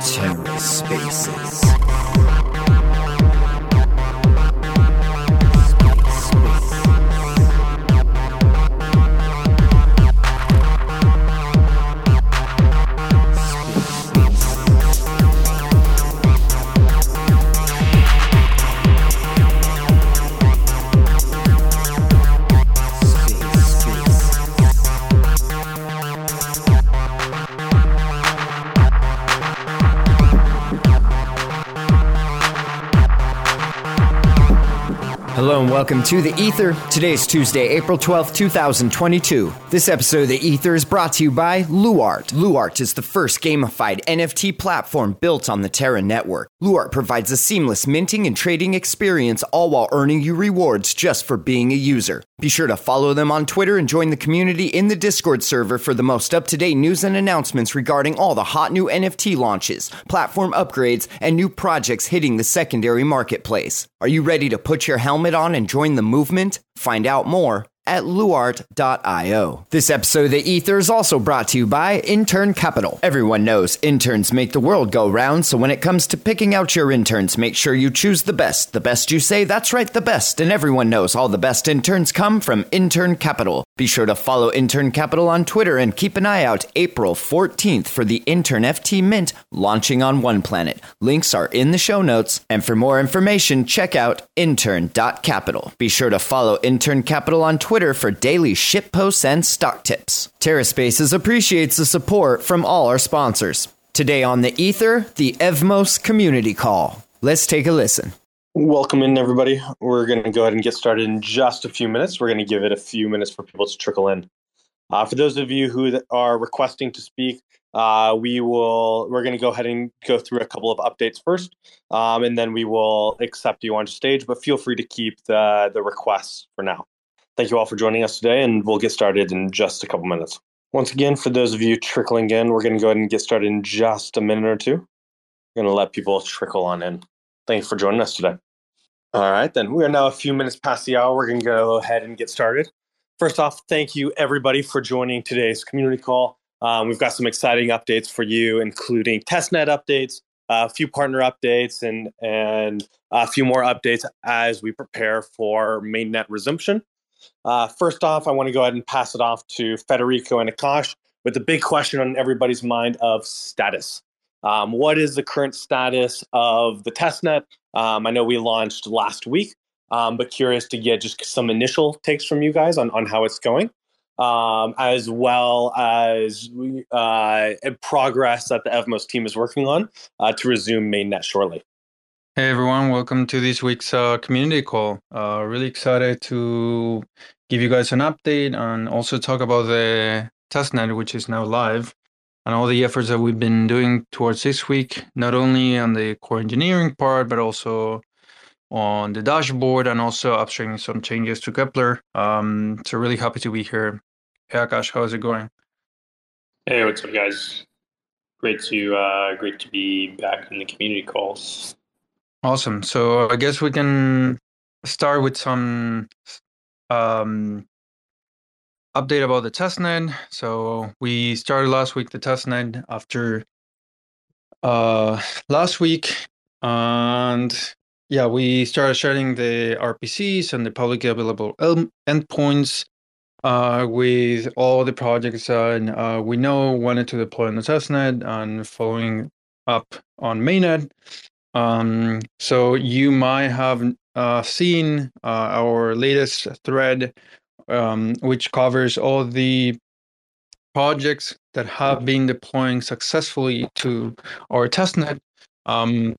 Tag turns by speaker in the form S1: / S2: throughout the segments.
S1: TerraSpaces. Hello Boom welcome to The Ether. Today is Tuesday, April 12th, 2022. This episode of The Ether is brought to you by Luart. Luart is the first gamified NFT platform built on the Terra network. Luart provides a seamless minting and trading experience, all while earning you rewards just for being a user. Be sure to follow them on Twitter and join the community in the Discord server for the most up to date news and announcements regarding all the hot new NFT launches, platform upgrades, and new projects hitting the secondary marketplace. Are you ready to put your helmet on and join the movement? Find out more at luart.io. This episode of The Ether is also brought to you by Intern Capital. Everyone knows interns make the world go round, so when it comes to picking out your interns, make sure you choose the best. The best you say, that's right, the best. And everyone knows all the best interns come from Intern Capital. Be sure to follow Intern Capital on Twitter and keep an eye out April 14th for the Intern FT Mint launching on One Planet. Links are in the show notes. And for more information, check out intern.capital. Be sure to follow Intern Capital on Twitter for daily ship posts and stock tips. TerraSpaces appreciates the support from all our sponsors. Today on the Ether, the Evmos Community Call. Let's take a listen.
S2: Welcome in, everybody. We're going to go ahead and get started in just a few minutes. We're going to give it a few minutes for people to trickle in. Uh, for those of you who are requesting to speak, uh, we will. We're going to go ahead and go through a couple of updates first, um, and then we will accept you on stage. But feel free to keep the the requests for now. Thank you all for joining us today, and we'll get started in just a couple minutes. Once again, for those of you trickling in, we're going to go ahead and get started in just a minute or two. We're going to let people trickle on in. Thanks for joining us today. All right, then we are now a few minutes past the hour. We're going to go ahead and get started. First off, thank you everybody for joining today's community call. Um, we've got some exciting updates for you, including testnet updates, a few partner updates, and and a few more updates as we prepare for mainnet resumption. Uh, first off, I want to go ahead and pass it off to Federico and Akash with the big question on everybody's mind of status. Um, what is the current status of the testnet? Um, I know we launched last week, um, but curious to get just some initial takes from you guys on, on how it's going, um, as well as uh, progress that the Evmos team is working on uh, to resume mainnet shortly.
S3: Hey everyone, welcome to this week's uh, community call. Uh, really excited to give you guys an update and also talk about the testnet, which is now live, and all the efforts that we've been doing towards this week, not only on the core engineering part, but also on the dashboard and also upstreaming some changes to Keplr. Um, so really happy to be here. Hey Akash, how's it going?
S4: Hey, what's up, guys? Great to uh, great to be back in the community calls.
S3: Awesome. So I guess we can start with some um, update about the testnet. So we started last week the testnet after uh, last week, and yeah, we started sharing the RPCs and the publicly available endpoints uh, with all the projects and uh, we know wanted to deploy on the testnet and following up on mainnet. Um, so you might have uh, seen uh, our latest thread, um, which covers all the projects that have been deploying successfully to our testnet. Um,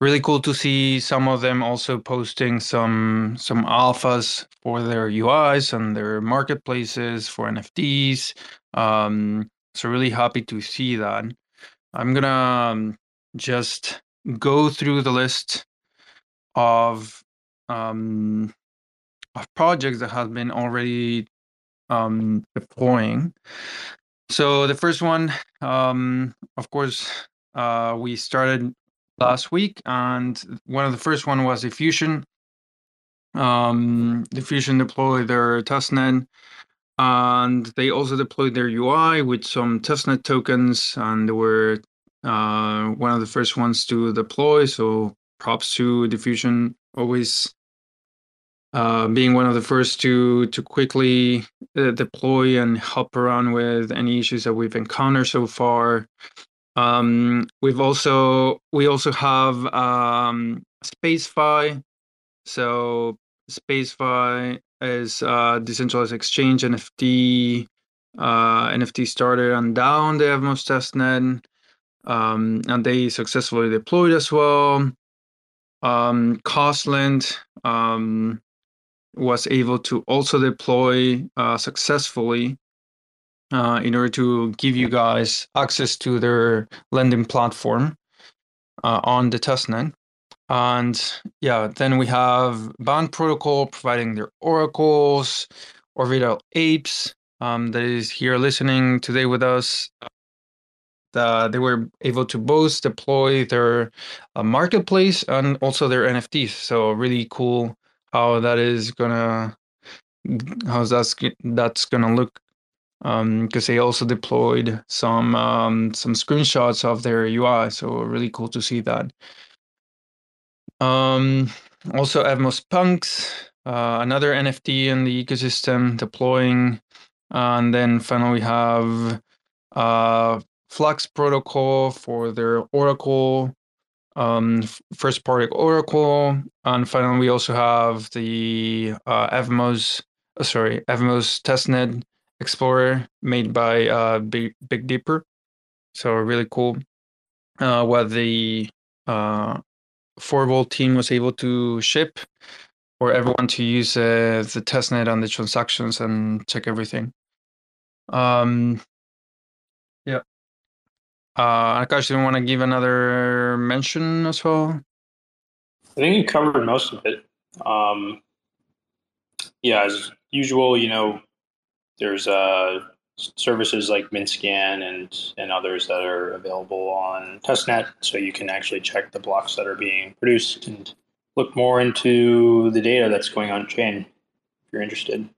S3: really cool to see some of them also posting some some alphas for their UIs and their marketplaces for NFTs. Um, so really happy to see that. I'm gonna um, just go through the list of um, of projects that have been already um, deploying. So the first one, um, of course, uh, we started last week, and one of the first one was Diffusion. Um, Diffusion deployed their testnet, and they also deployed their UI with some testnet tokens, and they were uh, one of the first ones to deploy. So props to Diffusion, always uh, being one of the first to to quickly uh, deploy and help around with any issues that we've encountered so far. Um, we've also we also have um, SpaceFi. So SpaceFi is uh, decentralized exchange NFT uh, NFT started on down the Evmos testnet, um, and they successfully deployed as well. Um, Costland um, was able to also deploy uh, successfully uh, in order to give you guys access to their lending platform uh, on the testnet. And yeah, then we have Band Protocol providing their oracles, Orbital Apes um, that is here listening today with us. Uh, they were able to both deploy their uh, marketplace and also their NFTs. So really cool how that is gonna how's that's that's gonna look because um, they also deployed some um, some screenshots of their UI. So really cool to see that. Um, also, Evmos Punks, uh, another NFT in the ecosystem deploying. And then finally, we have uh, Flux Protocol for their Oracle, um, first party Oracle. And finally, we also have the uh, Evmos, uh, sorry, Evmos testnet Explorer made by uh, Big, Big. So really cool. Uh, what the uh, Forbole team was able to ship for everyone to use uh, the testnet on the transactions and check everything. Um. Uh, Akash, do you want to give another mention as well?
S4: I think you covered most of it. Um, yeah, as usual, you know, there's uh, services like MintScan and and others that are available on testnet, so you can actually check the blocks that are being produced and look more into the data that's going on chain if you're interested.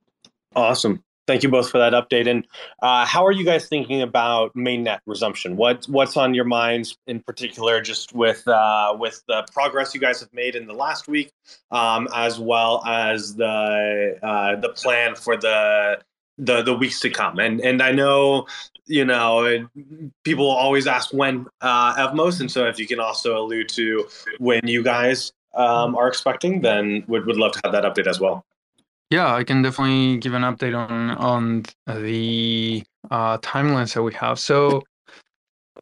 S2: Awesome. Thank you both for that update. And uh, how are you guys thinking about mainnet resumption? What what's on your minds in particular, just with uh, with the progress you guys have made in the last week, um, as well as the uh, the plan for the the the weeks to come. And and I know you know people always ask when uh, Evmos, and so if you can also allude to when you guys um, are expecting, then would would love to have that update as well.
S3: Yeah, I can definitely give an update on on the uh, timelines that we have. So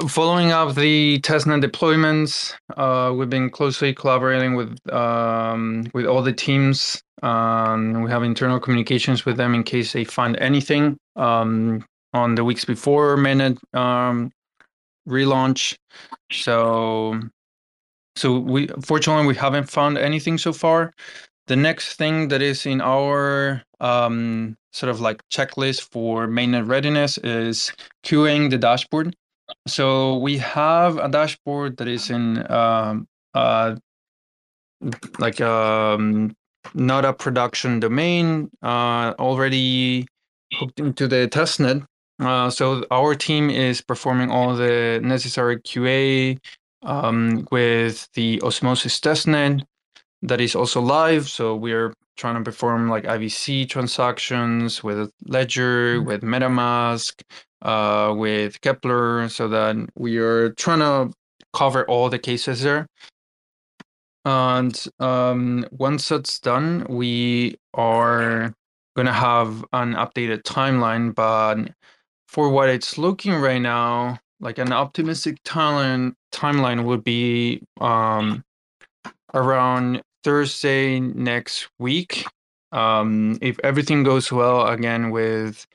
S3: Following up the testnet deployments, uh, we've been closely collaborating with um, with all the teams. Um, we have internal communications with them in case they find anything um, on the weeks before mainnet um, relaunch. So, so we fortunately we haven't found anything so far. The next thing that is in our um, sort of like checklist for mainnet readiness is queuing the dashboard. So we have a dashboard that is in um, uh, like um, not a production domain uh, already hooked into the testnet. Uh, so our team is performing all the necessary QA um, with the Osmosis testnet that is also live. So we're trying to perform like IBC transactions with Ledger, mm-hmm. with MetaMask, uh, with Keplr, so that we are trying to cover all the cases there. And um, once that's done, we are going to have an updated timeline. But for what it's looking right now, like an optimistic timeline, timeline would be um, around Thursday next week. Um, if everything goes well, again with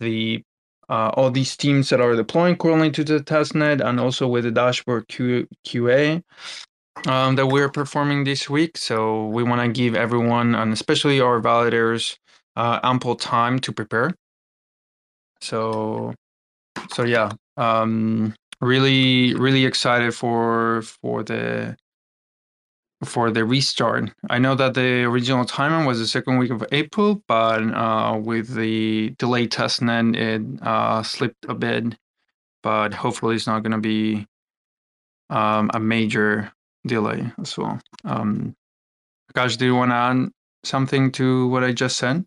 S3: the uh, all these teams that are deploying currently to the testnet and also with the dashboard Q- QA um, that we're performing this week. So we want to give everyone and especially our validators uh, ample time to prepare. So, so yeah, um, really, really excited for for the for the restart. I know that the original timeline was the second week of April, but uh, with the delayed testnet, it uh, slipped a bit. But hopefully, it's not going to be um, a major delay as well. Um, Akash, do you want to add something to what I just said?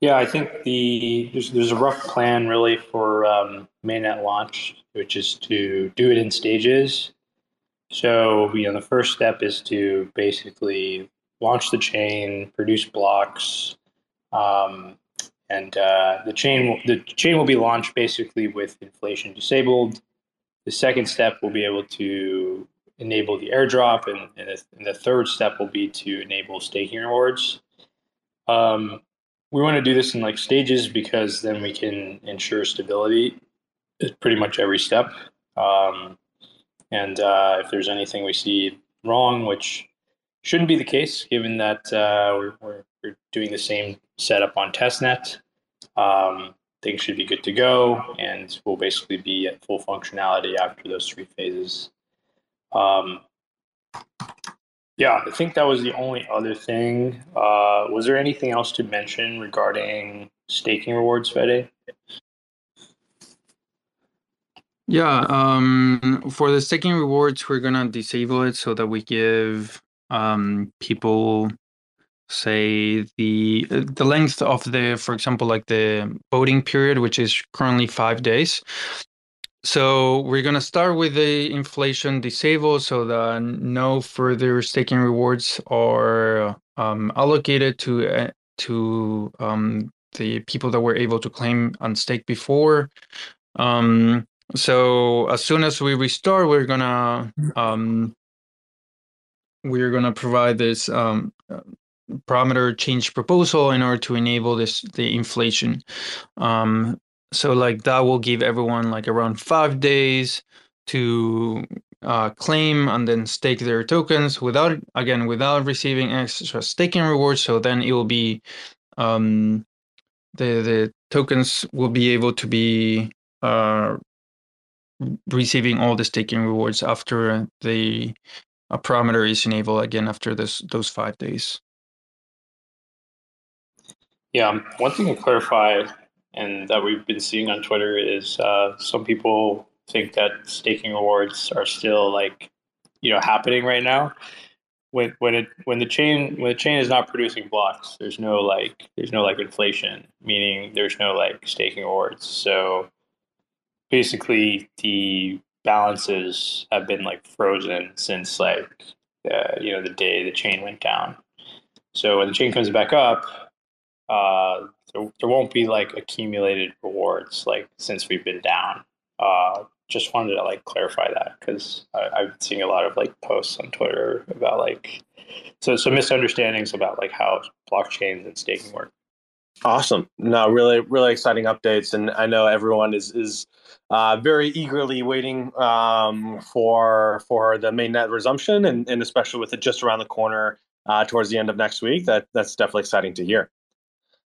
S4: Yeah, I think the there's, there's a rough plan really for um, mainnet launch, which is to do it in stages. So, you know, the first step is to basically launch the chain, produce blocks, um, and uh, the chain the chain will be launched basically with inflation disabled. The second step will be able to enable the airdrop, and, and, the, and the third step will be to enable staking rewards. Um, we want to do this in like stages because then we can ensure stability at pretty much every step. Um, and uh, if there's anything we see wrong, which shouldn't be the case, given that uh, we're, we're, we're, doing the same setup on testnet, um, things should be good to go, and we'll basically be at full functionality after those three phases. Um, yeah, I think that was the only other thing. Uh, was there anything else to mention regarding staking rewards, Fede?
S3: Yeah, um, for the staking rewards, we're gonna disable it so that we give um, people say the the length of the, for example, like the voting period, which is currently five days. So we're gonna start with the inflation disable so that no further staking rewards are um, allocated to uh, to um, the people that were able to claim and stake before. Um, so as soon as we restart, we're gonna um, we're gonna provide this um, parameter change proposal in order to enable this the inflation. Um, so like that will give everyone like around five days to uh, claim and then stake their tokens without again without receiving extra staking rewards. So then it will be um, the the tokens will be able to be uh, receiving all the staking rewards after the a parameter is enabled again after this those five days.
S4: Yeah, one thing to clarify and that we've been seeing on Twitter is uh, some people think that staking rewards are still like you know happening right now. When when it when the chain when the chain is not producing blocks, there's no like there's no like inflation, meaning there's no like staking rewards. So basically, the balances have been like frozen since like uh, you know the day the chain went down. So when the chain comes back up, uh, there, there won't be like accumulated rewards like since we've been down. Uh, just wanted to like clarify that because I've been seeing a lot of like posts on Twitter about like so some misunderstandings about like how blockchains and staking work.
S2: Awesome. No, really, really exciting updates, and I know everyone is is uh, very eagerly waiting um, for for the mainnet resumption, and, and especially with it just around the corner uh, towards the end of next week. That that's definitely exciting to hear.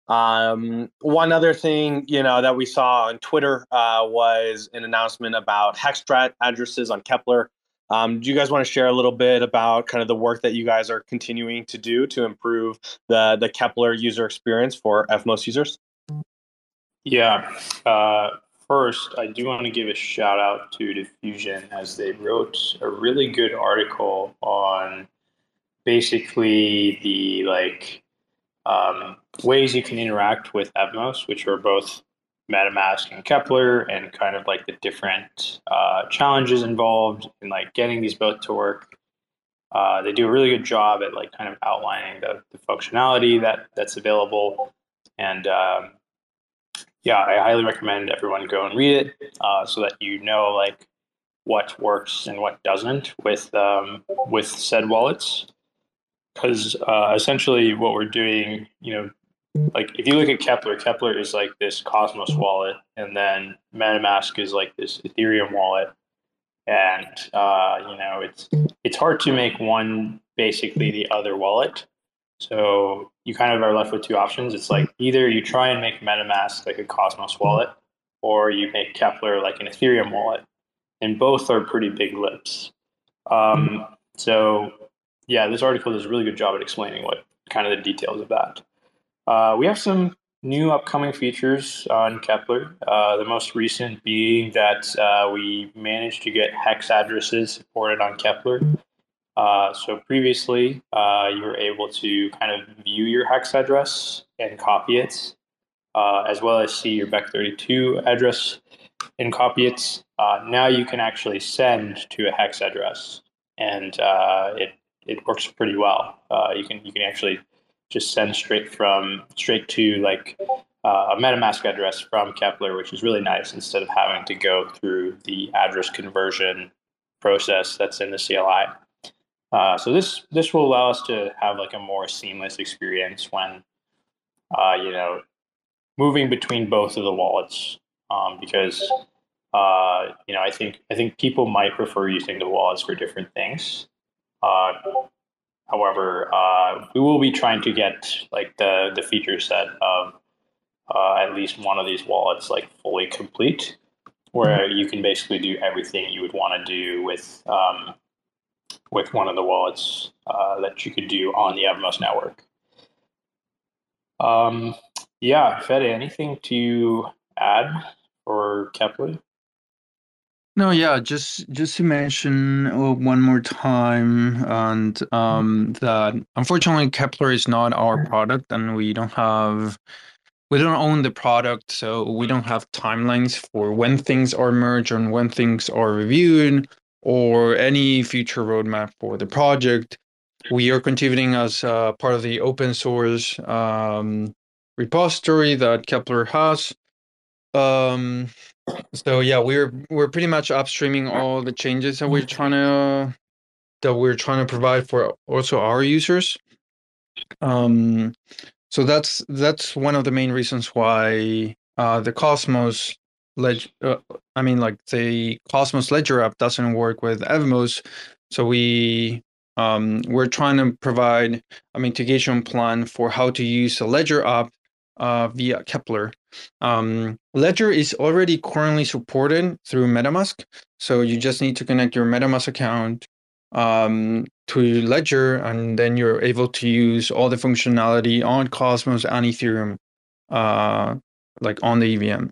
S2: Um, one other thing, you know, that we saw on Twitter uh, was an announcement about Hexstrat addresses on Keplr. Um, do you guys want to share a little bit about kind of the work that you guys are continuing to do to improve the the Keplr user experience for Evmos users?
S4: Yeah. Uh, first, I do want to give a shout out to Diffusion as they wrote a really good article on basically the like um, ways you can interact with Evmos, which are both MetaMask and Keplr and kind of like the different uh, challenges involved in like getting these both to work. Uh, they do a really good job at like kind of outlining the, the functionality that that's available, and um, yeah, I highly recommend everyone go and read it uh, so that you know like what works and what doesn't with um, with said wallets because uh, essentially what we're doing, you know, like if you look at Keplr, Keplr is like this Cosmos wallet, and then MetaMask is like this Ethereum wallet, and uh, you know it's it's hard to make one basically the other wallet. So you kind of are left with two options. It's like either you try and make MetaMask like a Cosmos wallet, or you make Keplr like an Ethereum wallet, and both are pretty big lips. Um, so yeah, this article does a really good job at explaining what kind of the details of that. Uh, we have some new upcoming features on Keplr. Uh, the most recent being that uh, we managed to get hex addresses supported on Keplr. Uh, so previously, uh, you were able to kind of view your hex address and copy it, uh, as well as see your Bech32 address and copy it. Uh, now you can actually send to a hex address, and it it works pretty well. you can you can actually just send straight from straight to like uh, a MetaMask address from Keplr, which is really nice instead of having to go through the address conversion process that's in the CLI. Uh, so this this will allow us to have like a more seamless experience when uh, you know moving between both of the wallets um, because uh, you know I think I think people might prefer using the wallets for different things. However, uh, we will be trying to get like the the feature set of uh, at least one of these wallets like fully complete, where you can basically do everything you would want to do with um, with one of the wallets uh, that you could do on the Evmos network. Um, yeah, Fede, anything to add for Keplr?
S3: No, yeah, just just to mention uh, one more time, and um, that unfortunately Keplr is not our product, and we don't have we don't own the product, so we don't have timelines for when things are merged and when things are reviewed, or any future roadmap for the project. We are contributing as uh, part of the open source um, repository that Keplr has. Um, so yeah, we're we're pretty much upstreaming all the changes that we're trying to that we're trying to provide for also our users. Um, so that's that's one of the main reasons why uh, the Cosmos ledger, uh, I mean, like the Cosmos Ledger app doesn't work with Evmos. So we um, we're trying to provide a mitigation plan for how to use a Ledger app uh, via Keplr. Um, Ledger is already currently supported through MetaMask. So you just need to connect your MetaMask account um, to Ledger, and then you're able to use all the functionality on Cosmos and Ethereum, uh, like on the EVM.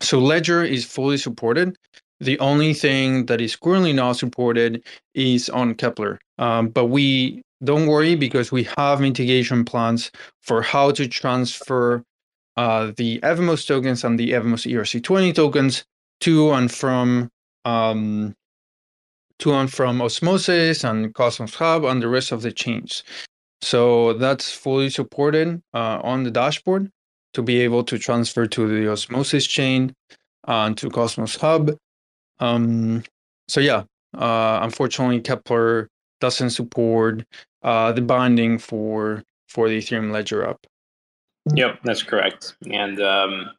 S3: So Ledger is fully supported. The only thing that is currently not supported is on Keplr. Um, but we don't worry because we have mitigation plans for how to transfer uh, the Evmos tokens and the Evmos ERC20 tokens to and from um, to and from Osmosis and Cosmos Hub and the rest of the chains. So that's fully supported uh, on the dashboard to be able to transfer to the Osmosis chain and to Cosmos Hub. Um, so yeah, uh, unfortunately, Keplr doesn't support uh, the binding for for the Ethereum Ledger app.
S4: Yep, that's correct. And um,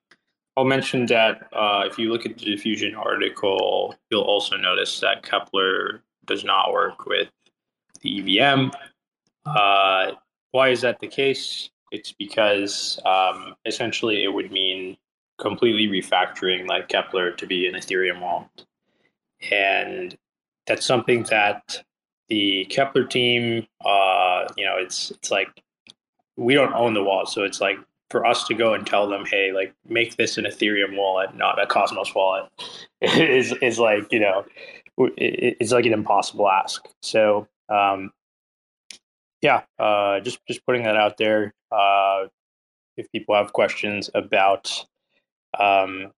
S4: I'll mention that uh, if you look at the diffusion article, you'll also notice that Keplr does not work with the EVM. Uh, why is that the case? It's because um, essentially it would mean completely refactoring like Keplr to be an Ethereum wallet. And that's something that the Keplr team, uh, you know, it's it's like we don't own the wallet, so it's like for us to go and tell them, hey, like make this an Ethereum wallet, not a Cosmos wallet, is is like you know, it's like an impossible ask. So um, yeah, uh, just just putting that out there. Uh, if people have questions about, um,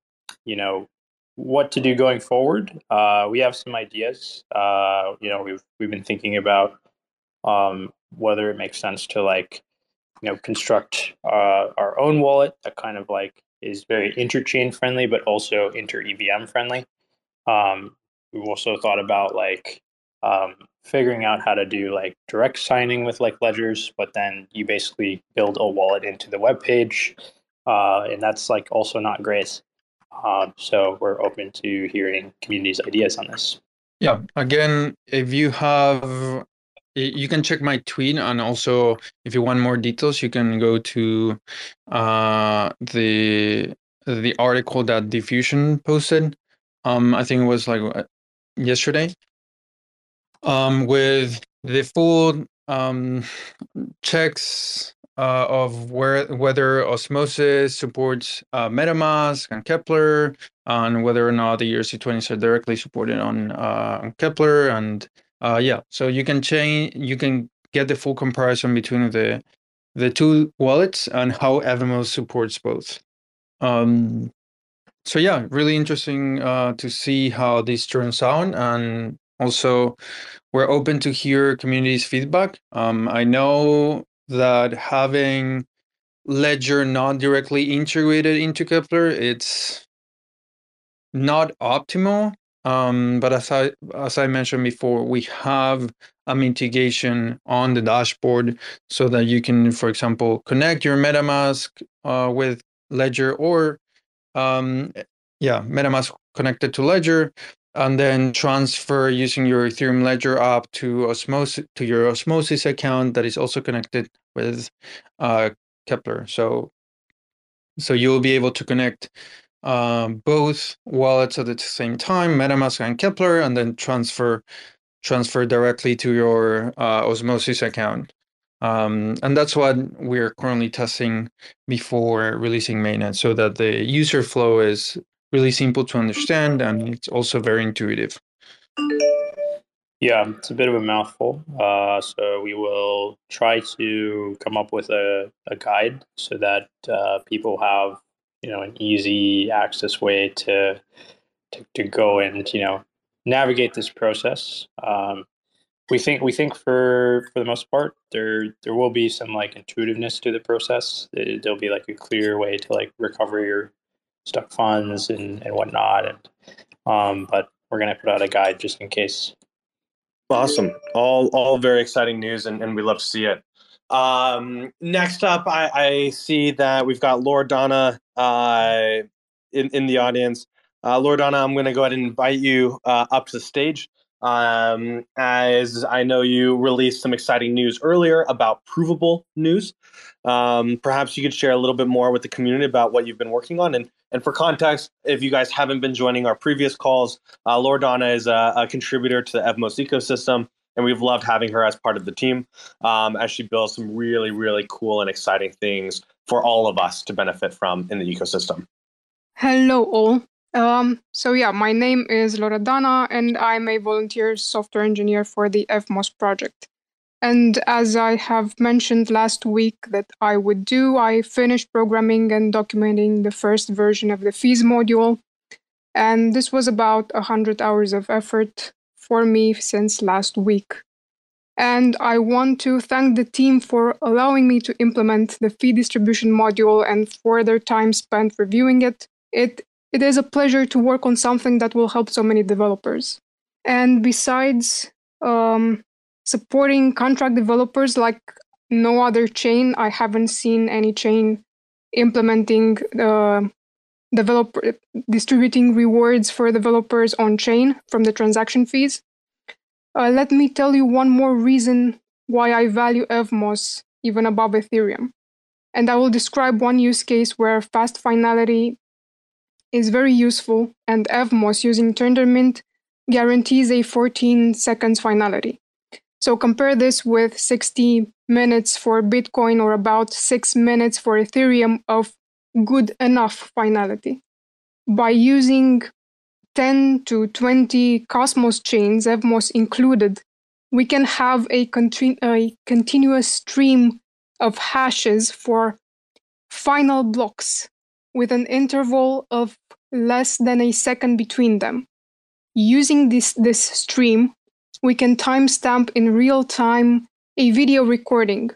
S4: you know, what to do going forward. Uh, we have some ideas. Uh, you know, we've we've been thinking about um, whether it makes sense to like, you know, construct uh, our own wallet that kind of like is very interchain friendly, but also inter EVM friendly. Um, we've also thought about like um, figuring out how to do like direct signing with like ledgers, but then you basically build a wallet into the web page, uh, and that's like also not great. Um, so we're open to hearing communities' ideas on this.
S3: Yeah. Again, if you have, you can check my tweet, and also if you want more details, you can go to uh, the the article that Diffusion posted. Um, I think it was like uh, yesterday. um, with the full um, checks uh, of where whether osmosis supports uh, MetaMask and Keplr and whether or not the ERC20s are directly supported on, uh, on Keplr, and uh, yeah, so you can change, you can get the full comparison between the the two wallets and how Evmos supports both. Um, so yeah, really interesting uh, to see how this turns out, and also we're open to hear community's feedback. Um, I know that having Ledger not directly integrated into Keplr, it's not optimal. Um, but as I as I mentioned before, we have a mitigation on the dashboard so that you can, for example, connect your MetaMask uh, with Ledger or um, yeah, MetaMask connected to Ledger and then transfer using your Ethereum Ledger app to Osmosis to your Osmosis account that is also connected with uh, Keplr. So so you'll be able to connect um, both wallets at the same time, MetaMask and Keplr, and then transfer transfer directly to your uh, Osmosis account. Um, and that's what we're currently testing before releasing mainnet, so that the user flow is really simple to understand and it's also very intuitive.
S4: Yeah, it's a bit of a mouthful. Uh, so we will try to come up with a, a guide so that uh, people have you know an easy access way to, to to go and you know navigate this process. Um, we think we think for for the most part there there will be some like intuitiveness to the process. There'll be like a clear way to like recover your stuck funds and, and whatnot. And um, but we're gonna put out a guide just in case.
S2: Awesome. All all very exciting news, and, and we love to see it. Um, next up, I, I see that we've got Loredana uh, in in the audience. Uh, Donna, I'm going to go ahead and invite you uh, up to the stage. Um, as I know you released some exciting news earlier about provable news. Um, perhaps you could share a little bit more with the community about what you've been working on. And, and for context, if you guys haven't been joining our previous calls, uh, Donna is a, a, contributor to the Evmos ecosystem, and we've loved having her as part of the team um, as she builds some really, really cool and exciting things for all of us to benefit from in the ecosystem.
S5: Hello, all. Um, so yeah, my name is Loredana, and I'm a volunteer software engineer for the Evmos project. And as I have mentioned last week that I would do, I finished programming and documenting the first version of the fees module. And this was about 100 hours of effort for me since last week. And I want to thank the team for allowing me to implement the fee distribution module and for their time spent reviewing it. It, it is a pleasure to work on something that will help so many developers. And besides um, supporting contract developers like no other chain. I haven't seen any chain implementing the developer distributing rewards for developers on chain from the transaction fees. Uh, let me tell you one more reason why I value Evmos even above Ethereum. And I will describe one use case where fast finality is very useful, and Evmos using Tendermint guarantees a 14 seconds finality. So compare this with 60 minutes for Bitcoin or about six minutes for Ethereum of good enough finality. By using 10 to 20 Cosmos chains, Evmos included, we can have a, continu- a continuous stream of hashes for final blocks with an interval of less than a second between them. Using this, this stream, we can timestamp in real time a video recording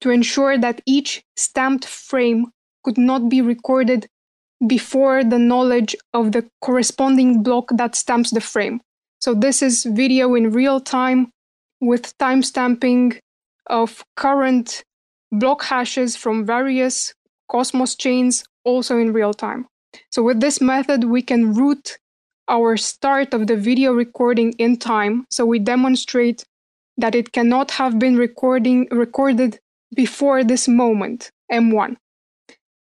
S5: to ensure that each stamped frame could not be recorded before the knowledge of the corresponding block that stamps the frame. So this is video in real time with timestamping of current block hashes from various Cosmos chains also in real time. So with this method, we can route our start of the video recording in time, so we demonstrate that it cannot have been recording recorded before this moment, M1.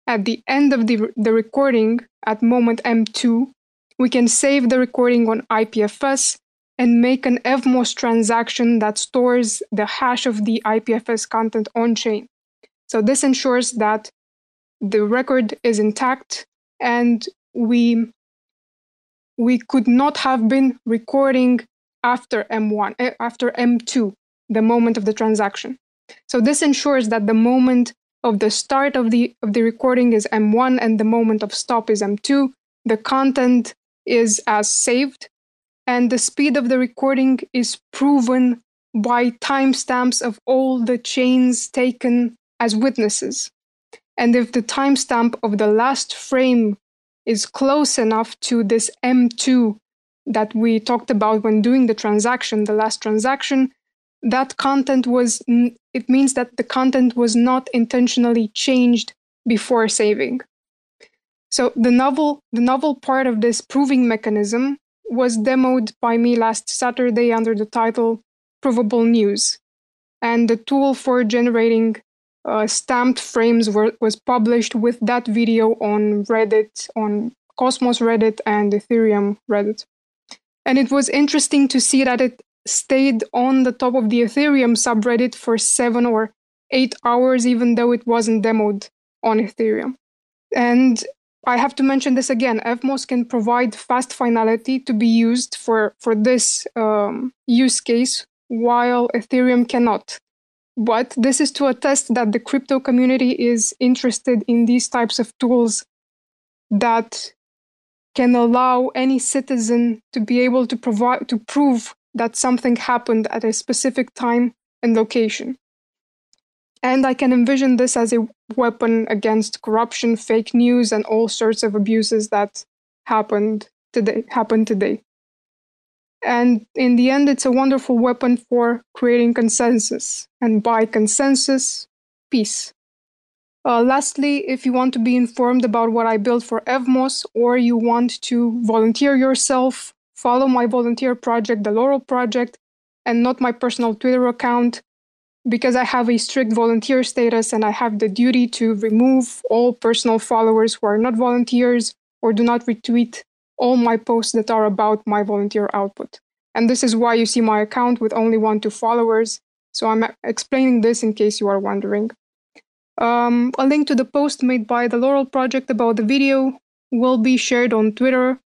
S5: At the end of the, the recording, at moment M2, we can save the recording on IPFS and make an Evmos transaction that stores the hash of the IPFS content on chain. So this ensures that the record is intact and we we could not have been recording after M1 eh, after M2 the moment of the transaction. So this ensures that the moment of the start of the of the recording is M1 and the moment of stop is M2. The content is as saved and the speed of the recording is proven by timestamps of all the chains taken as witnesses. And if the timestamp of the last frame is close enough to this M2 that we talked about when doing the transaction, the last transaction, that content was, it means that the content was not intentionally changed before saving. So the novel, the novel part of this proving mechanism was demoed by me last Saturday under the title Provable News. And the tool for generating uh, stamped frames were, was published with that video on Reddit, on Cosmos Reddit and Ethereum Reddit. And it was interesting to see that it stayed on the top of the Ethereum subreddit for seven or eight hours, even though it wasn't demoed on Ethereum. And I have to mention this again. Evmos can provide fast finality to be used for, for this um, use case, while Ethereum cannot. But this is to attest that the crypto community is interested in these types of tools that can allow any citizen to be able to provide to prove that something happened at a specific time and location. And I can envision this as a weapon against corruption, fake news, and all sorts of abuses that happened today. Happened today. And in the end, it's a wonderful weapon for creating consensus. And by consensus, peace. Uh, lastly, if you want to be informed about what I built for Evmos or you want to volunteer yourself, follow my volunteer project, the Laurel Project, and not my personal Twitter account because I have a strict volunteer status and I have the duty to remove all personal followers who are not volunteers or do not retweet all my posts that are about my volunteer output. And this is why you see my account with only one, two followers. So I'm explaining this in case you are wondering. Um, a link to the post made by the Laurel Project about the video will be shared on Twitter,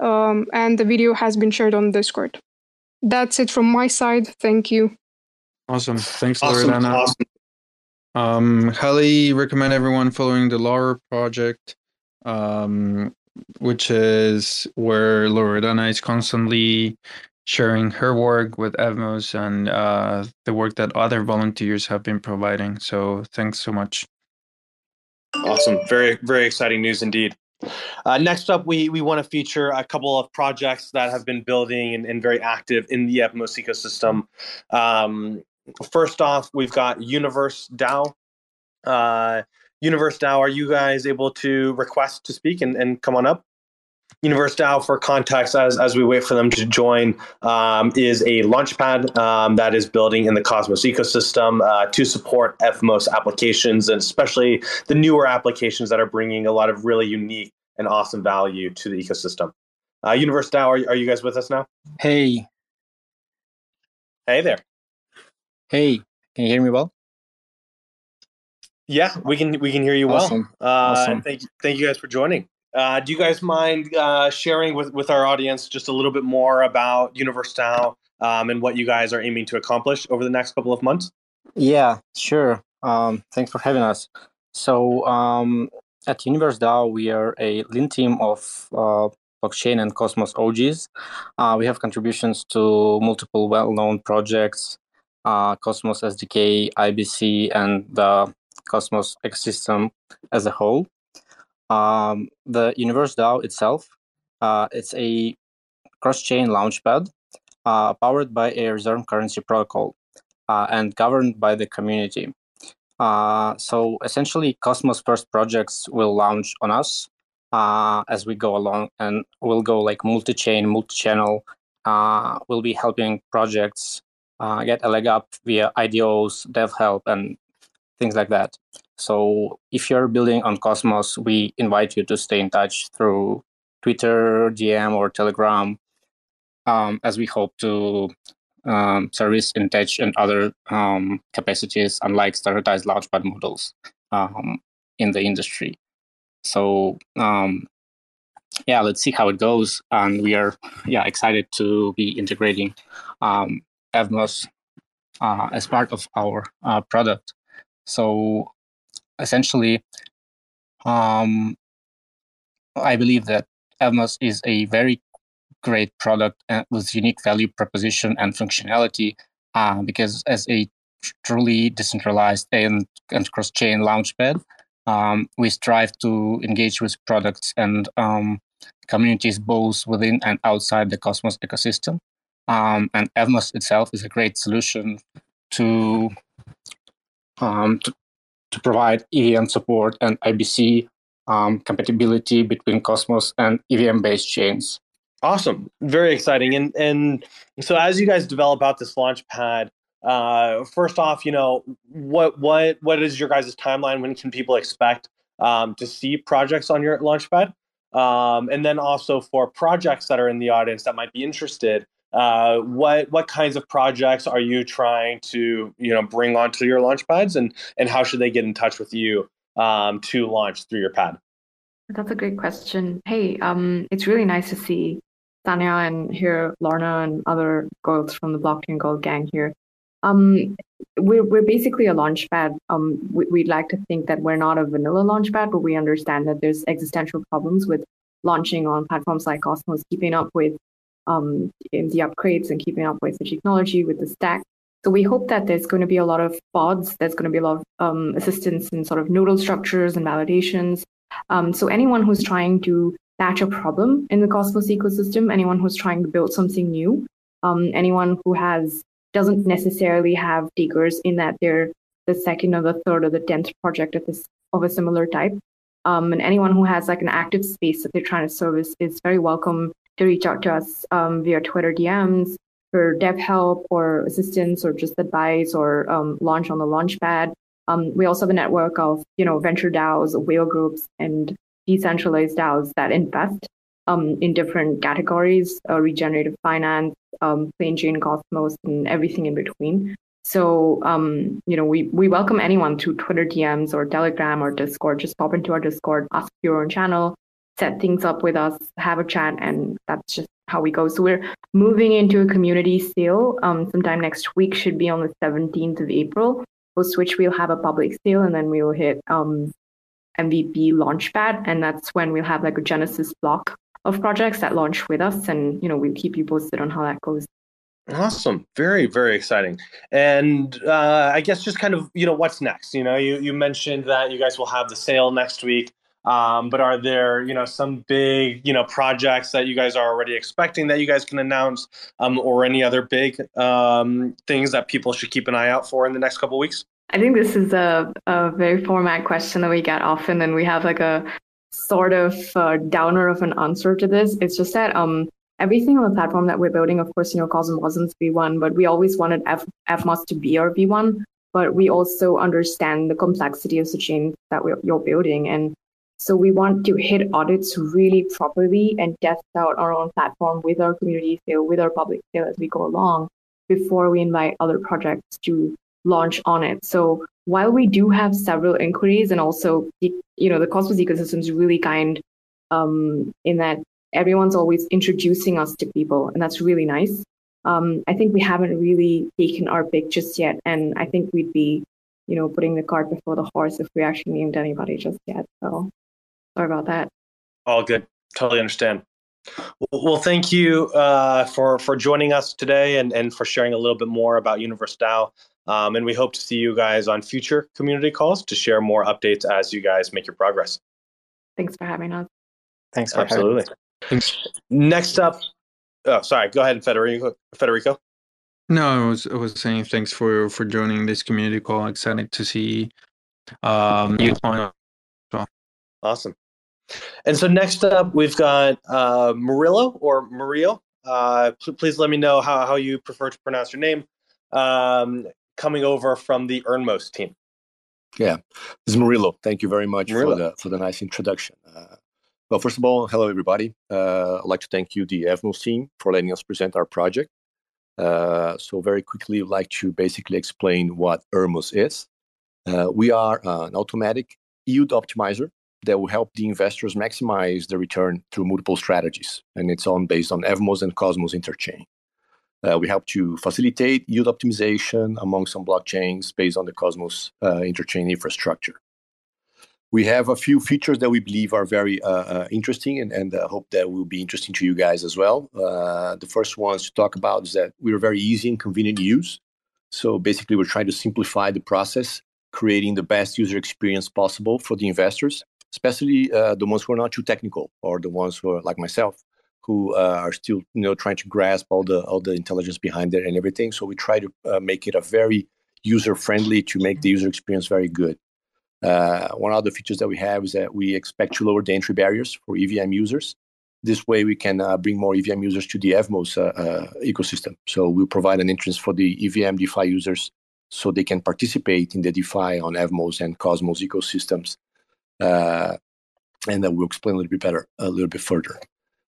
S5: um, and the video has been shared on Discord. That's it from my side. Thank you.
S3: Awesome. Thanks,
S2: Awesome.
S3: Loredana.
S2: awesome.
S3: Um, highly recommend everyone following the Laurel Project. Um, which is where Loredana is constantly sharing her work with Evmos and uh, the work that other volunteers have been providing. So thanks so much.
S2: Awesome. Very, very exciting news indeed. Uh, next up, we, we want to feature a couple of projects that have been building and, and very active in the Evmos ecosystem. Um, first off, we've got Universe DAO. Uh, Universe DAO, are you guys able to request to speak and, and come on up? Universe DAO, for context, as, as we wait for them to join, um, is a launchpad um, that is building in the Cosmos ecosystem uh, to support Evmos applications, and especially the newer applications that are bringing a lot of really unique and awesome value to the ecosystem. Uh, Universe DAO, are, are you guys with us now?
S6: Hey,
S2: Hey there.
S6: hey, can you hear me well?
S2: Yeah, we can we can hear you well.
S6: Awesome.
S2: Uh,
S6: Awesome.
S2: Thank thank you guys for joining. Uh, do you guys mind uh, sharing with, with our audience just a little bit more about Universe DAO um, and what you guys are aiming to accomplish over the next couple of months?
S6: Yeah, sure. Um, thanks for having us. So um, at Universe DAO, we are a lean team of uh, blockchain and Cosmos OGs. Uh, we have contributions to multiple well-known projects, uh, Cosmos SDK, IBC, and the Cosmos ecosystem as a whole. Um, the Universe DAO itself, uh, it's a cross-chain launchpad uh, powered by a reserve currency protocol uh, and governed by the community. Uh, so essentially, Cosmos first projects will launch on us uh, as we go along, and we'll go like multi-chain, multi-channel. Uh, we'll be helping projects get a leg up via IDOs, dev help, and things like that. So if you're building on Cosmos, we invite you to stay in touch through Twitter, DM, or Telegram. um, as we hope to um, service InTouch and other um, capacities, unlike standardized launchpad models um, in the industry. So um, yeah, let's see how it goes, and we are yeah excited to be integrating um, Evmos uh, as part of our uh, product. So essentially, um, I believe that Evmos is a very great product uh, with unique value proposition and functionality uh, because as a truly decentralized and, and cross-chain launchpad, um, we strive to engage with products and um, communities both within and outside the Cosmos ecosystem. Um, and Evmos itself is a great solution to, um, to, to provide EVM support and IBC um, compatibility between Cosmos and EVM-based chains.
S2: Awesome, very exciting. And and so as you guys develop out this launch pad, uh, first off, you know what what what is your guys' timeline? When can people expect um, to see projects on your launchpad? Um, and then also for projects that are in the audience that might be interested, uh, what what kinds of projects are you trying to you know bring onto your launchpads, and and how should they get in touch with you um, to launch through your pad?
S7: That's a great question. Hey, um, it's really nice to see Tanya and here Lorna and other girls from the Blockchain Gold gang here. Um, we're, we're basically a launchpad. Um, we, would like to think that we're not a vanilla launchpad, but we understand that there's existential problems with launching on platforms like Cosmos, keeping up with um, in the upgrades and keeping up with the technology, with the stack. So we hope that there's going to be a lot of pods. There's going to be a lot of um, assistance in sort of nodal structures and validations. Um, so anyone who's trying to patch a problem in the Cosmos ecosystem, anyone who's trying to build something new, um, anyone who has doesn't necessarily have takers in that they're the second or the third or the tenth project of this of a similar type. Um, and anyone who has like an active space that they're trying to service is very welcome to reach out to us um, via Twitter DMs for dev help or assistance or just advice or um, launch on the launchpad. Um, we also have a network of you know venture DAOs, whale groups, and decentralized DAOs that invest um, in different categories, uh, regenerative finance, um, plain Jane Cosmos, and everything in between. So, um, you know, we, we welcome anyone to Twitter DMs or Telegram or Discord. Just pop into our Discord, ask your own channel, set things up with us, have a chat, and that's just how we go. So we're moving into a community sale um, sometime next week, should be on the 17th of April, post which we'll have a public sale and then we'll hit um, MVP launchpad. And that's when we'll have like a Genesis block of projects that launch with us. And, you know, we'll keep you posted on how that goes.
S2: Awesome. Very, very exciting. And uh, I guess just kind of, you know, what's next? You know, you, you mentioned that you guys will have the sale next week. Um, but are there, you know, some big, you know, projects that you guys are already expecting that you guys can announce, um, or any other big um, things that people should keep an eye out for in the next couple weeks?
S7: I think this is a, a very format question that we get often, and we have like a sort of uh, downer of an answer to this. It's just that um, everything on the platform that we're building, of course, you know, Cosmos wasn't V1, but we always wanted F- Evmos to be our V1. But we also understand the complexity of the chain that we're, you're building. And so we want to hit audits really properly and test out our own platform with our community sale, with our public sale as we go along before we invite other projects to launch on it. So while we do have several inquiries and also, you know, the Cosmos ecosystem is really kind um, in that everyone's always introducing us to people, and that's really nice. Um, I think we haven't really taken our pick just yet, and I think we'd be, you know, putting the cart before the horse if we actually named anybody just yet. So sorry about that.
S2: All good. Totally understand. Well, thank you uh, for for joining us today and, and for sharing a little bit more about Universe DAO. Um, and we hope to see you guys on future community calls to share more updates as you guys make your progress.
S7: Thanks for having us.
S6: Thanks for
S2: Absolutely. Thanks. Next up, oh, sorry, go ahead, Federico. Federico.
S3: No, I was I was saying thanks for for joining this community call. Excited to see um, you on. Well.
S2: Awesome. And so next up, we've got uh, Murillo or Murillo. Uh, please let me know how, how you prefer to pronounce your name. Um, coming over from the Earnmost team.
S8: Yeah, this is Murillo. Thank you very much Murillo. for the for the nice introduction. Uh, Well, first of all, hello everybody. Uh, I'd like to thank you, the Evmos team, for letting us present our project. Uh, so very quickly, I'd like to basically explain what Ermos is. Uh, we are an automatic yield optimizer that will help the investors maximize the return through multiple strategies, and it's on based on Evmos and Cosmos interchain. Uh, we help to facilitate yield optimization among some blockchains based on the Cosmos uh, interchain infrastructure. We have a few features that we believe are very uh, uh interesting and, and uh, hope that will be interesting to you guys as well. Uh, the first ones to talk about is that we're very easy and convenient to use. So basically, we're trying to simplify the process, creating the best user experience possible for the investors, especially the ones who are not too technical or the ones who are like myself who uh, are still you know trying to grasp all the all the intelligence behind it and everything. So we try to uh, make it a very user friendly to make the user experience very good. Uh, one of the features that we have is that we expect to lower the entry barriers for EVM users. This way, we can uh, bring more EVM users to the Evmos uh, uh, ecosystem. So we'll provide an entrance for the EVM DeFi users so they can participate in the DeFi on Evmos and Cosmos ecosystems. And then we'll explain a little bit better, a little bit further.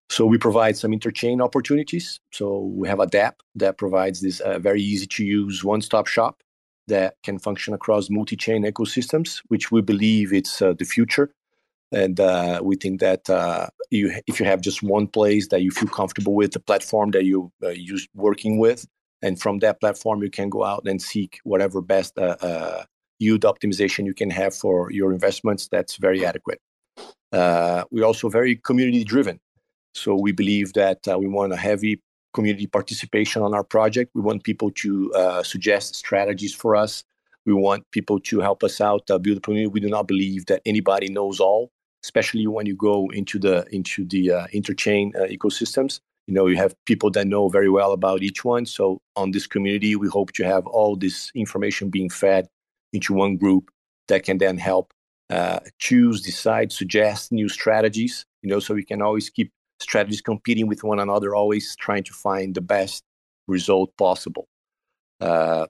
S8: So we provide some interchain opportunities. So we have a DApp that provides this uh, very easy to use one-stop shop that can function across multi-chain ecosystems, which we believe it's uh, the future. And uh, we think that uh, you, if you have just one place that you feel comfortable with, the platform that you uh, use working with, and from that platform you can go out and seek whatever best uh, yield optimization you can have for your investments. That's very adequate. we're also very community driven. So we believe that uh, we want a heavy community participation on our project. We want people to uh, suggest strategies for us. We want people to help us out, uh, build a community. We do not believe that anybody knows all, especially when you go into the into the uh, interchain uh, ecosystems. You know, you have people that know very well about each one. So on this community, we hope to have all this information being fed into one group that can then help uh, choose, decide, suggest new strategies. You know, so we can always keep strategies competing with one another, always trying to find the best result possible. Uh,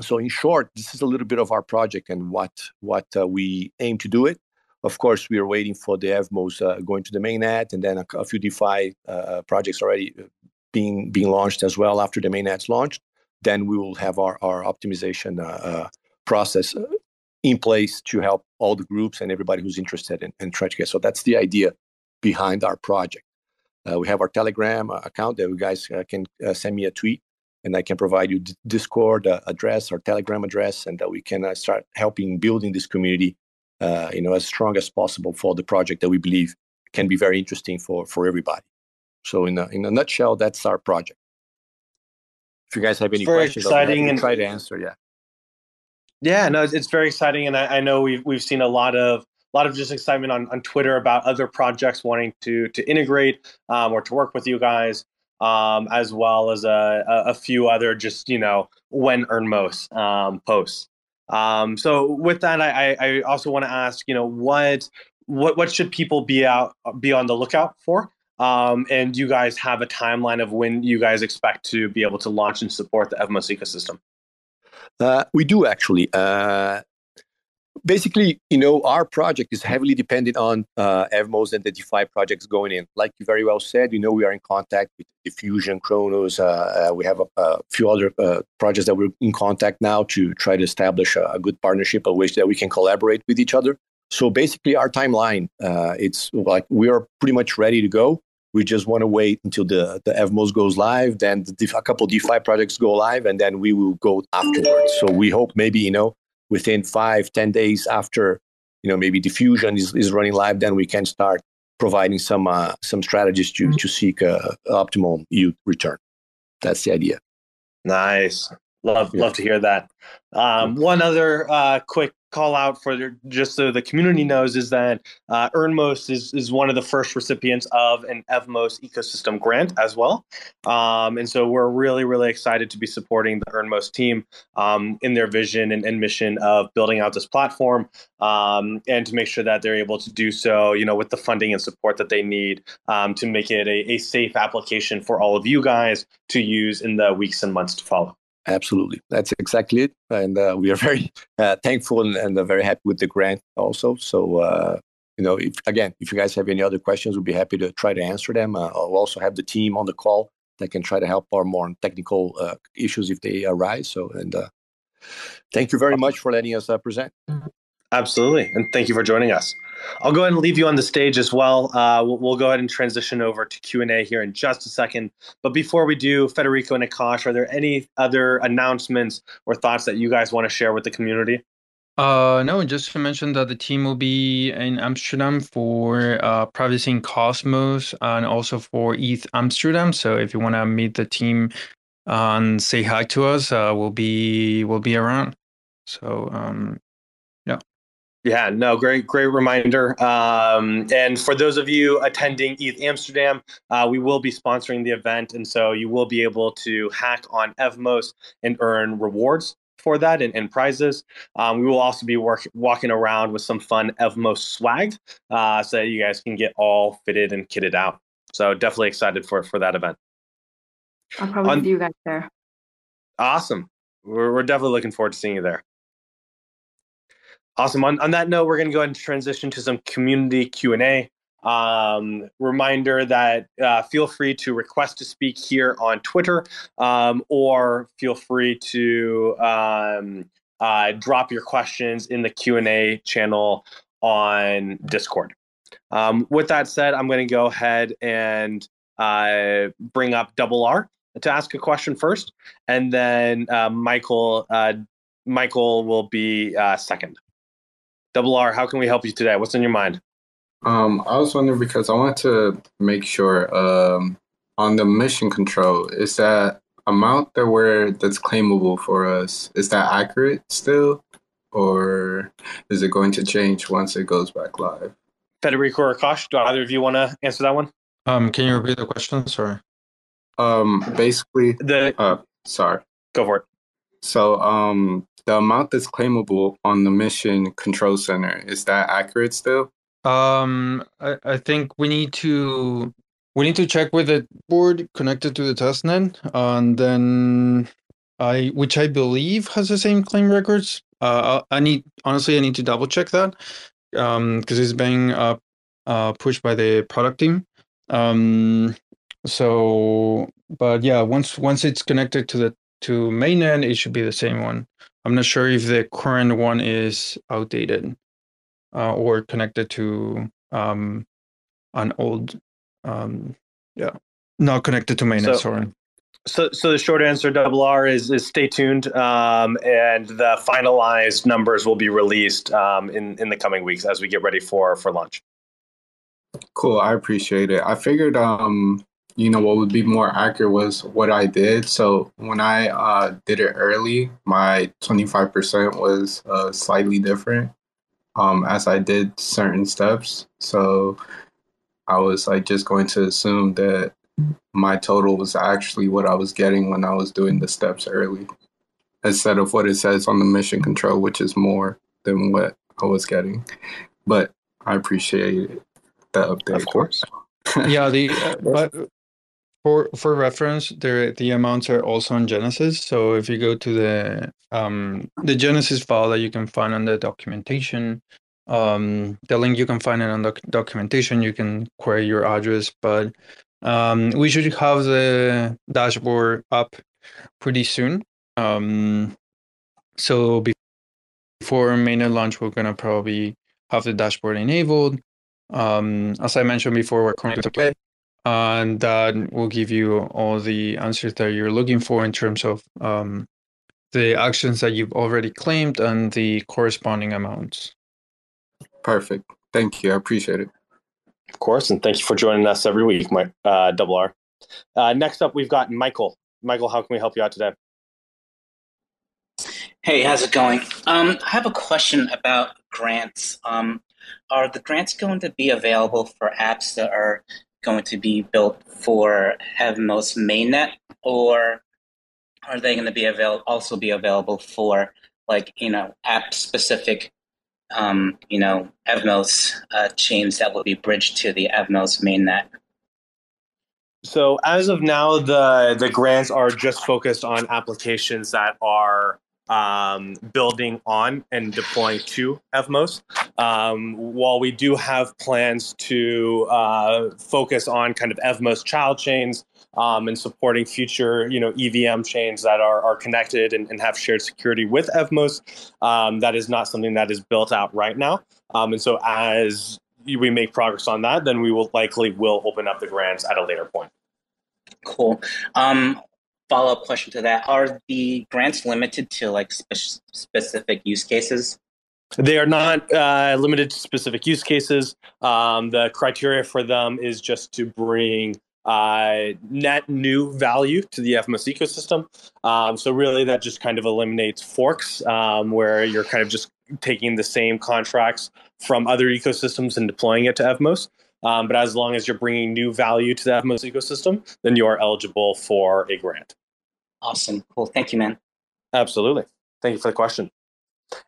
S8: so, in short, this is a little bit of our project and what what uh, we aim to do it. Of course, we are waiting for the Evmos uh, going to the mainnet, and then a, a few DeFi uh, projects already uh, being being launched as well after the mainnet's launched. Then we will have our our optimization uh, process in place to help all the groups and everybody who's interested in, in trying to get. So that's the idea behind our project. Uh, we have our Telegram uh, account that you guys uh, can send me a tweet and I can provide you Discord address or Telegram address, and that we can start helping building this community, you know, as strong as possible for the project that we believe can be very interesting for for everybody. So, in a, in a nutshell, that's our project. If you guys have any questions, exciting and try to answer. Yeah.
S2: Yeah, no, it's very exciting, and I, I know we've we've seen a lot of a lot of just excitement on, on Twitter about other projects wanting to to integrate um, or to work with you guys, um, as well as a, a, few other just you know when Ermos um, posts. Um, so with that, I, I also want to ask, you know, what what what should people be out be on the lookout for? Um, and you guys have a timeline of when you guys expect to be able to launch and support the Evmos ecosystem?
S8: Uh, we do actually. Uh, basically, you know, our project is heavily dependent on uh, Evmos and the DeFi projects going in. Like you very well said, you know, we are in contact with Diffusion, Chronos. Uh, uh, we have a, a few other uh, projects that we're in contact now to try to establish a, a, good partnership, a way that we can collaborate with each other. So basically, our timeline, uh, it's like we are pretty much ready to go. We just want to wait until the, the Evmos goes live, then the, a couple DeFi projects go live, and then we will go afterwards. So we hope maybe, you know, within five, ten days after, you know, maybe diffusion is, is running live, then we can start providing some uh, some strategies to, to seek a optimal yield return. That's the idea.
S2: Nice. Love yeah. love to hear that. Um, one other uh, quick call out for the, just so the community knows is that uh, Ermos is, is one of the first recipients of an Evmos ecosystem grant as well. Um, and so we're really, really excited to be supporting the Ermos team um, in their vision and, and, mission of building out this platform um, and to make sure that they're able to do so, you know, with the funding and support that they need um, to make it a, a safe application for all of you guys to use in the weeks and months to follow.
S8: Absolutely, that's exactly it, and uh, we are very uh, thankful and, and uh, very happy with the grant also. So uh, you know, if, again, if you guys have any other questions, we'll be happy to try to answer them. Uh, I'll also have the team on the call that can try to help our more technical uh, issues if they arise. So, and uh, thank you very much for letting us uh, present.
S2: Absolutely, and thank you for joining us. I'll go ahead and leave you on the stage as well. Uh, we'll, we'll, go ahead and transition over to Q and A here in just a second. But before we do, Federico and Akash, are there any other announcements or thoughts that you guys want to share with the community?
S3: Uh, no, just to mention that the team will be in Amsterdam for uh, Cosmos and also for ETH Amsterdam. So if you want to meet the team and say hi to us, uh, we'll be we'll be around. So um. Yeah,
S2: no, great, great reminder. Um, and for those of you attending ETH Amsterdam, uh, we will be sponsoring the event, and so you will be able to hack on Evmos and earn rewards for that and, and prizes. Um, we will also be work, walking around with some fun Evmos swag uh, so that you guys can get all fitted and kitted out. So definitely excited for for that event.
S7: I'll probably On, see you guys there.
S2: Awesome. We're, we're definitely looking forward to seeing you there. Awesome. On, on that note, we're going to go ahead and transition to some community Q&A. Um, reminder that uh, feel free to request to speak here on Twitter um, or feel free to um, uh, drop your questions in the Q&A channel on Discord. Um, with that said, I'm going to go ahead and uh, bring up Double R to ask a question first, and then uh, Michael uh, Michael will be uh, second. Double R, how can we help you today? What's in your mind?
S9: Um, I was wondering because I want to make sure um, on the mission control is that amount that we're that's claimable for us is that accurate still, or is it going to change once it goes back live?
S2: Federico or Akash, do either of you want to answer that one?
S3: Um, can you repeat the question? Sorry.
S9: Um, basically,
S2: the
S9: uh, sorry.
S2: Go for it.
S9: So, um, the amount that's claimable on the mission control center is that accurate still?
S3: Um, I, I think we need to we need to check with the board connected to the testnet, and then I, which I believe has the same claim records. Uh, I need honestly, I need to double check that, um, because it's being uh, uh pushed by the product team. Um, so, but yeah, once once it's connected to the to mainnet, it should be the same one. I'm not sure if the current one is outdated uh, or connected to um, an old, um, yeah, not connected to mainnet. So, sorry.
S2: So, so the short answer, double R, is is stay tuned, um, and the finalized numbers will be released um, in in the coming weeks as we get ready for for launch.
S9: Cool, I appreciate it. I figured, um, you know, what would be more accurate was what I did. So when I uh, did it early, my twenty five percent was uh, slightly different um, as I did certain steps. So I was like just going to assume that my total was actually what I was getting when I was doing the steps early, instead of what it says on the mission control, which is more than what I was getting. But I appreciate the update.
S2: Of course.
S3: yeah, the uh, but for for reference, the the amounts are also on Genesis. So if you go to the um, the Genesis file that you can find on the documentation, um, the link you can find it on the documentation. You can query your address, but um, we should have the dashboard up pretty soon. Um, so before mainnet launch, we're gonna probably have the dashboard enabled. Um, as I mentioned before, we're currently and that will give you all the answers that you're looking for in terms of um, the actions that you've already claimed and the corresponding amounts.
S9: Perfect. Thank you. I appreciate it.
S2: Of course, and thank you for joining us every week, my uh, Double R. Uh, next up, we've got Michael. Michael, how can we help you out today?
S10: Hey, how's it going? Um, I have a question about grants. Um, are the grants going to be available for apps that are going to be built for Evmos mainnet, or are they going to be avail- also be available for like you know app specific um, you know Evmos uh, chains that will be bridged to the Evmos mainnet?
S2: So as of now, the the grants are just focused on applications that are um, building on and deploying to Evmos. Um, while we do have plans to uh, focus on kind of Evmos child chains um, and supporting future, you know, EVM chains that are, are connected and, and have shared security with Evmos, um, that is not something that is built out right now. Um, and so as we make progress on that, then we will likely will open up the grants at a later point.
S10: Cool. Um, follow up question to that: Are the grants limited to like spe- specific use cases?
S2: They are not uh, limited to specific use cases. Um, the criteria for them is just to bring uh, net new value to the Evmos ecosystem. Um, so really, that just kind of eliminates forks, um, where you're kind of just taking the same contracts from other ecosystems and deploying it to Evmos. Um, but as long as you're bringing new value to the Evmos ecosystem, then you are eligible for a grant.
S10: Awesome. Cool. Thank you, man.
S2: Absolutely. Thank you for the question.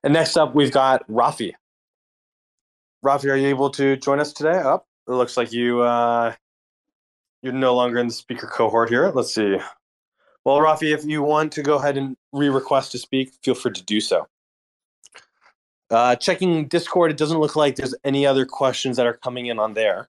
S2: And next up, we've got Rafi. Rafi, are you able to join us today? Up. Oh, it looks like you uh, you're no longer in the speaker cohort here. Let's see. Well, Rafi, if you want to go ahead and re-request to speak, feel free to do so. Uh, checking Discord, it doesn't look like there's any other questions that are coming in on there.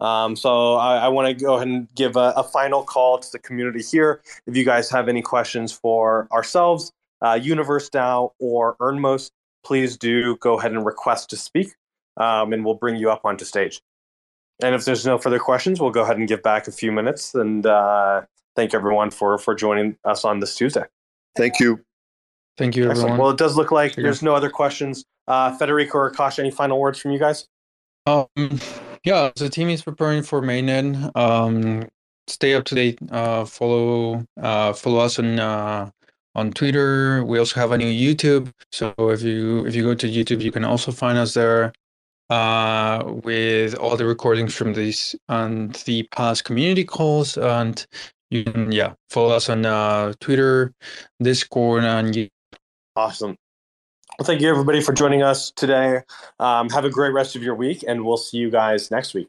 S2: Um, so I, I want to go ahead and give a, a, final call to the community here. If you guys have any questions for ourselves, uh, Universe DAO, or Earnmost, please do go ahead and request to speak, um, and we'll bring you up onto stage. And if there's no further questions, we'll go ahead and give back a few minutes and uh, thank everyone for for joining us on this Tuesday.
S11: Thank you.
S3: Thank you,
S2: Excellent. Well, it does look like there's no other questions. Uh, Federico or Akash, any final words from you guys?
S3: Um, yeah, the team is preparing for mainnet. Um, stay up to date. Uh, follow uh, follow us on uh, on Twitter. We also have a new YouTube. So if you if you go to YouTube, you can also find us there uh, with all the recordings from these and the past community calls. And you can yeah follow us on uh, Twitter, Discord, and YouTube.
S2: Awesome. Well, thank you everybody for joining us today. Um, have a great rest of your week, and we'll see you guys next week.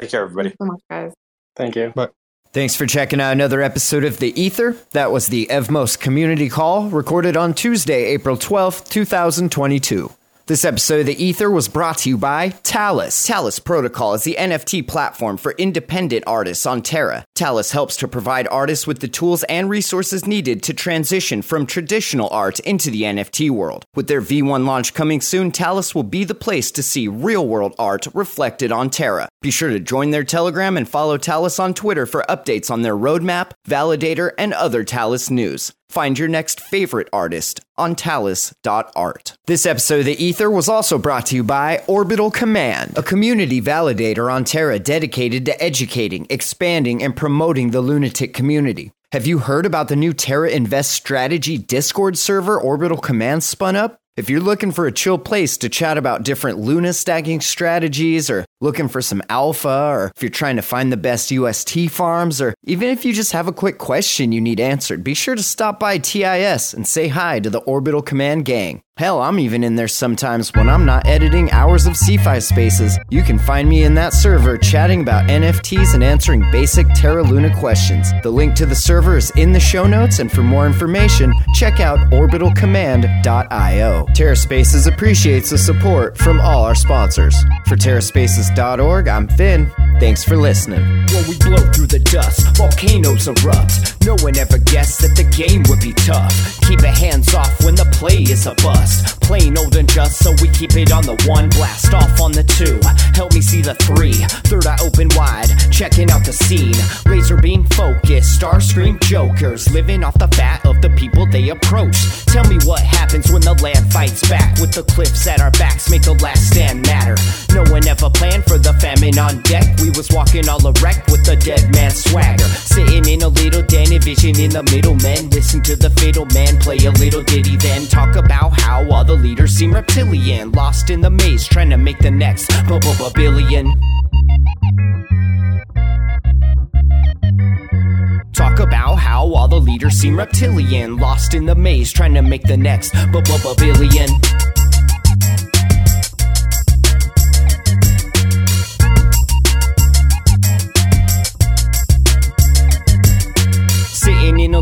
S2: Take care, everybody.
S7: Thanks so much, guys.
S2: Thank you.
S3: Bye.
S1: Thanks for checking out another episode of The Ether. That was the Evmos community call recorded on Tuesday, April 12th, 2022. This episode of The Ether was brought to you by Talis. Talis Protocol is the NFT platform for independent artists on Terra. Talis helps to provide artists with the tools and resources needed to transition from traditional art into the NFT world. With their V1 launch coming soon, Talis will be the place to see real world art reflected on Terra. Be sure to join their Telegram and follow Talis on Twitter for updates on their roadmap, validator, and other Talis news. Find your next favorite artist on talis.art. This episode of The Ether was also brought to you by Orbital Command, a community validator on Terra dedicated to educating, expanding, and promoting the lunatic community. Have you heard about the new Terra Invest Strategy Discord server Orbital Command spun up? If you're looking for a chill place to chat about different Luna stacking strategies, or looking for some alpha, or if you're trying to find the best UST farms, or even if you just have a quick question you need answered, be sure to stop by TIS and say hi to the Orbital Command gang. Hell, I'm even in there sometimes when I'm not editing hours of CFI spaces. You can find me in that server chatting about NFTs and answering basic Terra Luna questions. The link to the server is in the show notes, and for more information, check out orbitalcommand.io. TerraSpaces appreciates the support from all our sponsors. For TerraSpaces.org, I'm Finn. Thanks for listening. When we blow through the dust, volcanoes erupt. No one ever guessed that the game would be tough. Keep it hands off when the play is a bust. Plain old and just, so we keep it on the one. Blast off on the two. Help me see the three. Third eye open wide, checking out the scene. Laser beam focus, Starscream jokers. Living off the fat of the people they approach. Tell me what happens when the land fights back. With the cliffs at our backs, make the last stand matter. No one ever planned for the famine on deck. We was walking all erect with the dead man swagger. Sitting in a little den, vision in the middle. Men listen to the fatal man play a little ditty, then talk about how all the leaders seem reptilian. Lost in the maze, trying to make the next billion. Talk about how all the leaders seem reptilian. Lost in the maze, trying to make the next billion.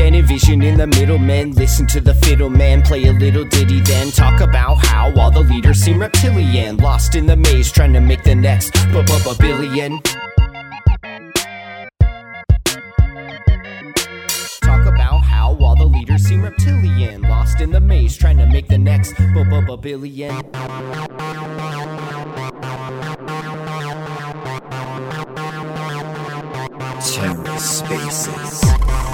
S1: In a little den, envisioning the middlemen. Listen to the fiddle man play a little ditty, then talk about how all the leaders seem reptilian. Lost in the maze, trying to make the next billion. Talk about how all the leaders seem reptilian. Lost in the maze, trying to make the next billion.
S11: TerraSpaces.